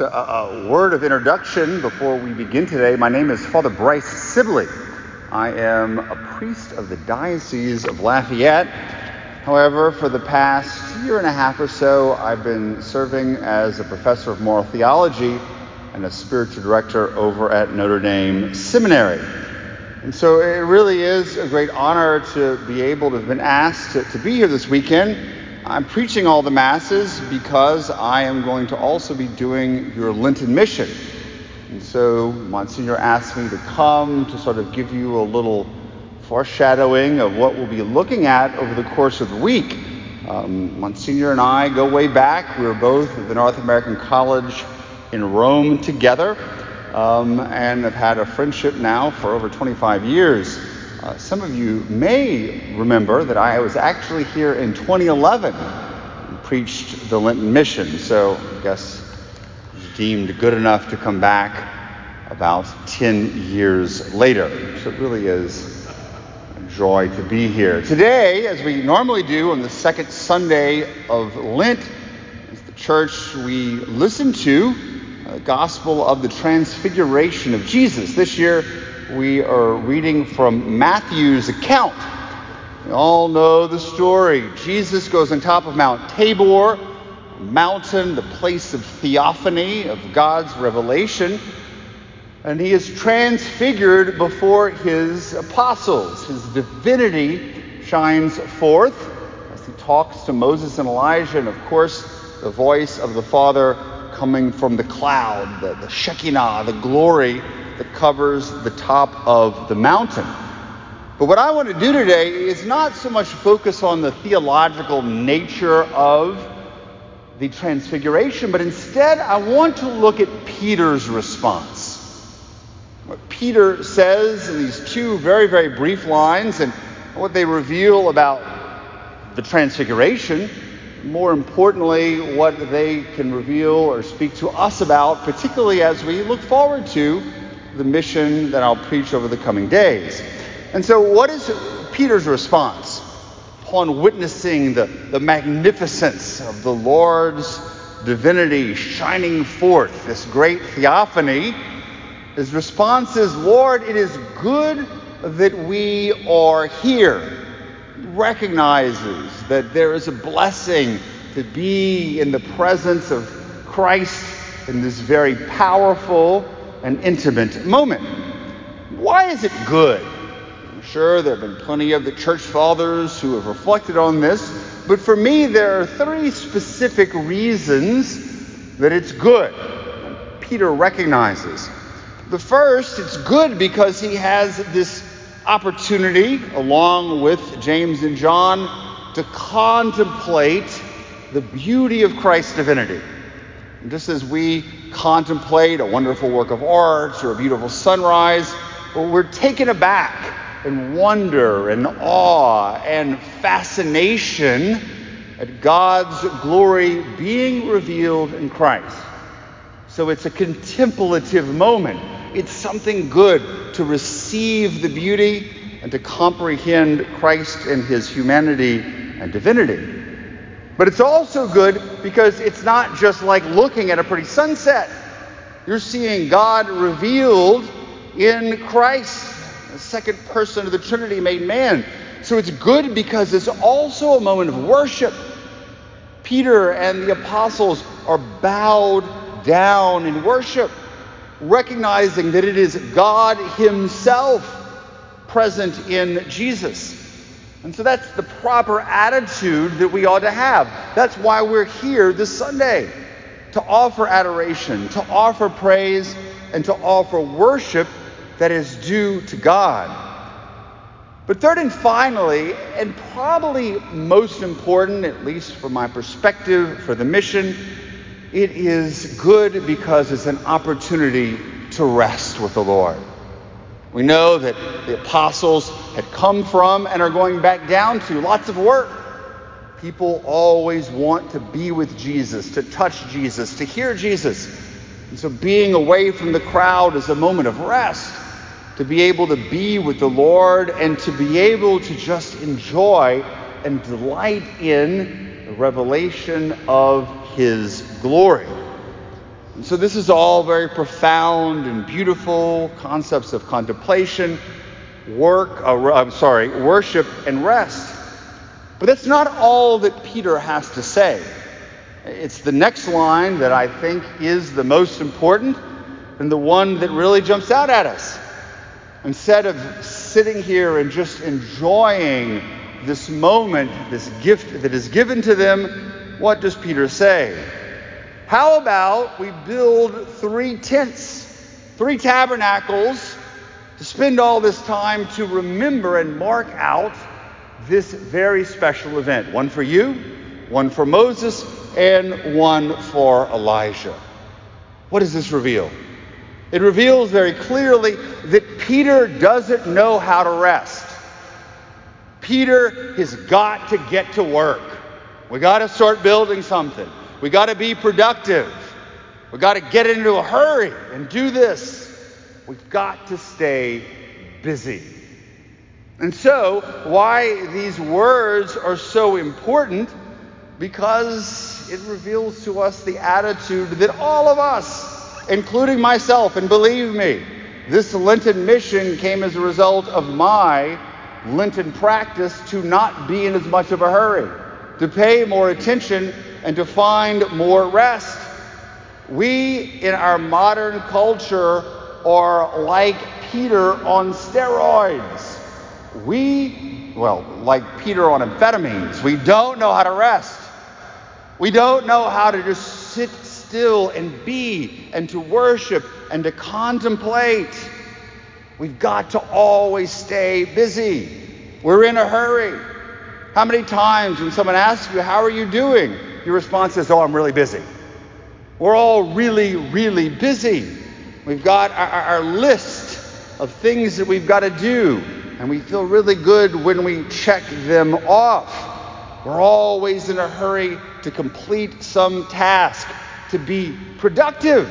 Just a, a, word of introduction before we begin today. My name is Father Bryce Sibley. I am a priest of the Diocese of Lafayette. However, for the past year and a half or so, I've been serving as a professor of moral theology and a spiritual director over at Notre Dame Seminary. And so it really is a great honor to be able to have been asked to, to be here this weekend I'm preaching all the Masses because I am going to also be doing your Lenten mission. And so Monsignor asked me to come to sort of give you a little foreshadowing of what we'll be looking at over the course of the week. Um, Monsignor and I go way back. We were both at the North American College in Rome together um, and have had a friendship now for over 25 years. Uh, some of you may remember that I was actually here in 2011 and preached the Lenten mission, so I guess deemed good enough to come back about 10 years later. So it really is a joy to be here. Today, as we normally do on the second Sunday of Lent, as the church, we listen to the Gospel of the Transfiguration of Jesus. This year, we are reading from Matthew's account. We all know the story. Jesus goes on top of Mount Tabor, mountain, the place of theophany, of God's revelation, and he is transfigured before his apostles. His divinity shines forth as he talks to Moses and Elijah, and of course, the voice of the Father coming from the cloud, the, the Shekinah, the glory that covers the top of the mountain. But what I want to do today is not so much focus on the theological nature of the transfiguration, but instead I want to look at Peter's response. What Peter says in these two very, very brief lines and what they reveal about the transfiguration, more importantly, what they can reveal or speak to us about, particularly as we look forward to the mission that I'll preach over the coming days. And so, what is Peter's response upon witnessing the, the magnificence of the Lord's divinity shining forth, this great theophany? His response is, Lord, it is good that we are here. He recognizes that there is a blessing to be in the presence of Christ in this very powerful an intimate moment. Why is it good? I'm sure there have been plenty of the church fathers who have reflected on this, but for me, there are three specific reasons that it's good. Peter recognizes. The first, it's good because he has this opportunity, along with James and John, to contemplate the beauty of Christ's divinity. And just as we contemplate a wonderful work of art or a beautiful sunrise, we're taken aback in wonder and awe and fascination at God's glory being revealed in Christ. So it's a contemplative moment. It's something good to receive the beauty and to comprehend Christ and his humanity and divinity. But it's also good because it's not just like looking at a pretty sunset. You're seeing God revealed in Christ, the second person of the Trinity made man. So it's good because it's also a moment of worship. Peter and the apostles are bowed down in worship, recognizing that it is God Himself present in Jesus. And so that's the proper attitude that we ought to have. That's why we're here this Sunday to offer adoration, to offer praise, and to offer worship that is due to God. But third and finally, and probably most important, at least from my perspective for the mission, it is good because it's an opportunity to rest with the Lord. We know that the apostles had come from and are going back down to lots of work. People always want to be with Jesus, to touch Jesus, to hear Jesus. And so being away from the crowd is a moment of rest, to be able to be with the Lord and to be able to just enjoy and delight in the revelation of His glory. And so this is all very profound and beautiful concepts of contemplation, work, uh, I'm sorry, worship and rest. But that's not all that Peter has to say. It's the next line that I think is the most important and the one that really jumps out at us. Instead of sitting here and just enjoying this moment, this gift that is given to them, what does Peter say? How about we build three tents, three tabernacles to spend all this time to remember and mark out this very special event? One for you, one for Moses, and one for Elijah. What does this reveal? It reveals very clearly that Peter doesn't know how to rest. Peter has got to get to work. We got to start building something. We got to be productive. We got to get into a hurry and do this. We've got to stay busy. And so, why these words are so important? Because it reveals to us the attitude that all of us including myself. And believe me, this Lenten mission came as a result of my Lenten practice to not be in as much of a hurry, to pay more attention, and to find more rest. We, in our modern culture, are like Peter on steroids. We, well, like Peter on amphetamines, we don't know how to rest. We don't know how to just sit still and be and to worship and to contemplate. We've got to always stay busy. We're in a hurry. How many times when someone asks you, How are you doing? Your response is, Oh, I'm really busy. We're all really, really busy. We've got our, our list of things that we've got to do, and we feel really good when we check them off. We're always in a hurry to complete some task to be productive.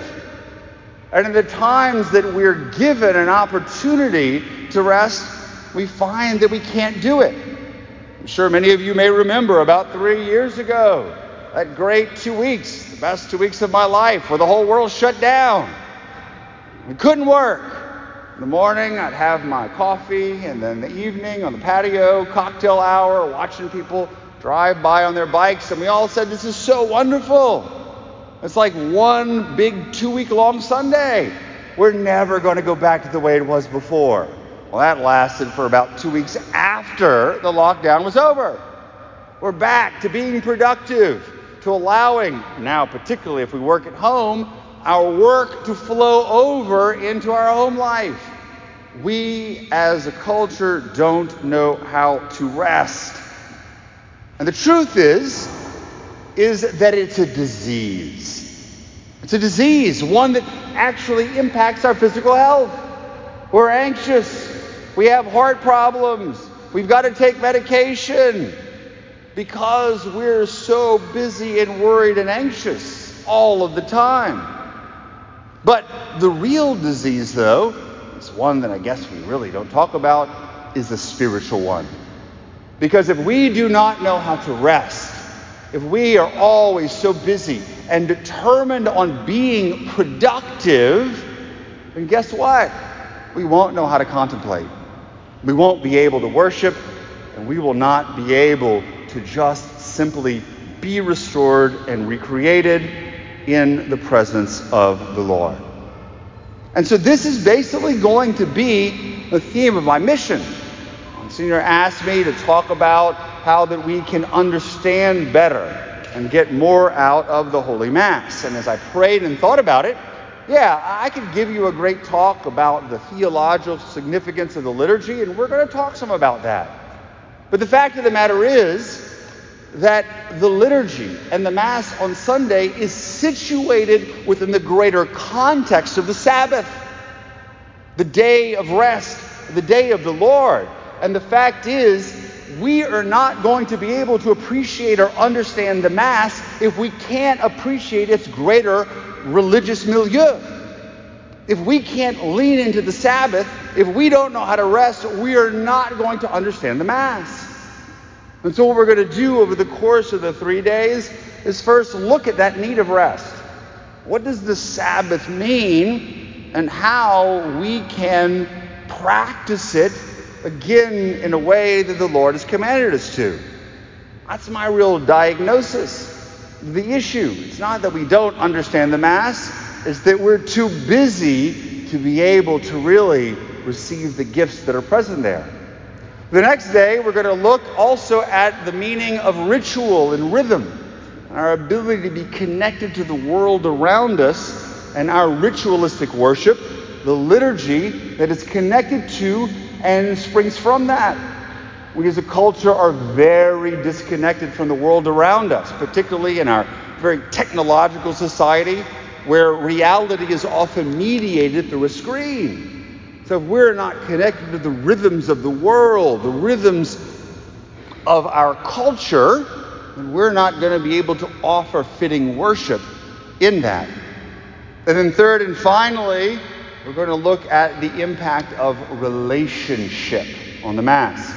And in the times that we're given an opportunity to rest, we find that we can't do it. I'm sure many of you may remember about three years ago, that great two weeks, the best two weeks of my life, where the whole world shut down. We couldn't work. In the morning, I'd have my coffee, and then the evening on the patio, cocktail hour, watching people drive by on their bikes, and we all said, This is so wonderful. It's like one big two week long Sunday. We're never going to go back to the way it was before. Well, that lasted for about two weeks after the lockdown was over. We're back to being productive, to allowing, now, particularly if we work at home, our work to flow over into our home life. We as a culture don't know how to rest. And the truth is, is that it's a disease. It's a disease, one that actually impacts our physical health. We're anxious. We have heart problems. We've got to take medication because we're so busy and worried and anxious all of the time. But the real disease, though, is one that I guess we really don't talk about, is the spiritual one. Because if we do not know how to rest, if we are always so busy and determined on being productive, then guess what? We won't know how to contemplate. We won't be able to worship, and we will not be able to just simply be restored and recreated in the presence of the Lord. And so, this is basically going to be the theme of my mission. Monsignor asked me to talk about how that we can understand better and get more out of the Holy Mass. And as I prayed and thought about it, yeah, I could give you a great talk about the theological significance of the liturgy, and we're going to talk some about that. But the fact of the matter is that the liturgy and the Mass on Sunday is situated within the greater context of the Sabbath, the day of rest, the day of the Lord. And the fact is, we are not going to be able to appreciate or understand the Mass if we can't appreciate its greater religious milieu. If we can't lean into the Sabbath, if we don't know how to rest, we are not going to understand the Mass. And so, what we're going to do over the course of the three days is first look at that need of rest. What does the Sabbath mean and how we can practice it again in a way that the Lord has commanded us to? That's my real diagnosis. The issue, it's not that we don't understand the Mass, it's that we're too busy to be able to really receive the gifts that are present there. The next day, we're going to look also at the meaning of ritual and rhythm, our ability to be connected to the world around us, and our ritualistic worship, the liturgy that is connected to and springs from that. We as a culture are very disconnected from the world around us, particularly in our very technological society where reality is often mediated through a screen. So if we're not connected to the rhythms of the world, the rhythms of our culture, then we're not going to be able to offer fitting worship in that. And then, third and finally, we're going to look at the impact of relationship on the Mass.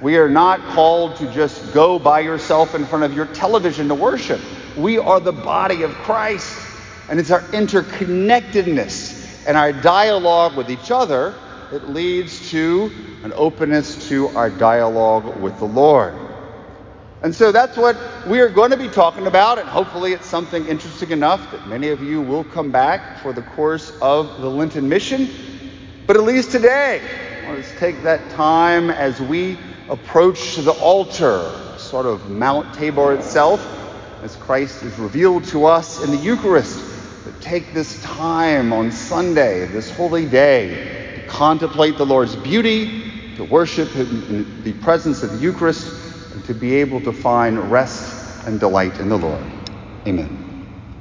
We are not called to just go by yourself in front of your television to worship. We are the body of Christ, and it's our interconnectedness and our dialogue with each other, it leads to an openness to our dialogue with the Lord. And so that's what we are going to be talking about, and hopefully it's something interesting enough that many of you will come back for the course of the Lenten mission. But at least today, let's take that time as we approach the altar, sort of Mount Tabor itself, as Christ is revealed to us in the Eucharist take this time on Sunday, this holy day, to contemplate the Lord's beauty, to worship in the presence of the Eucharist, and to be able to find rest and delight in the Lord. Amen.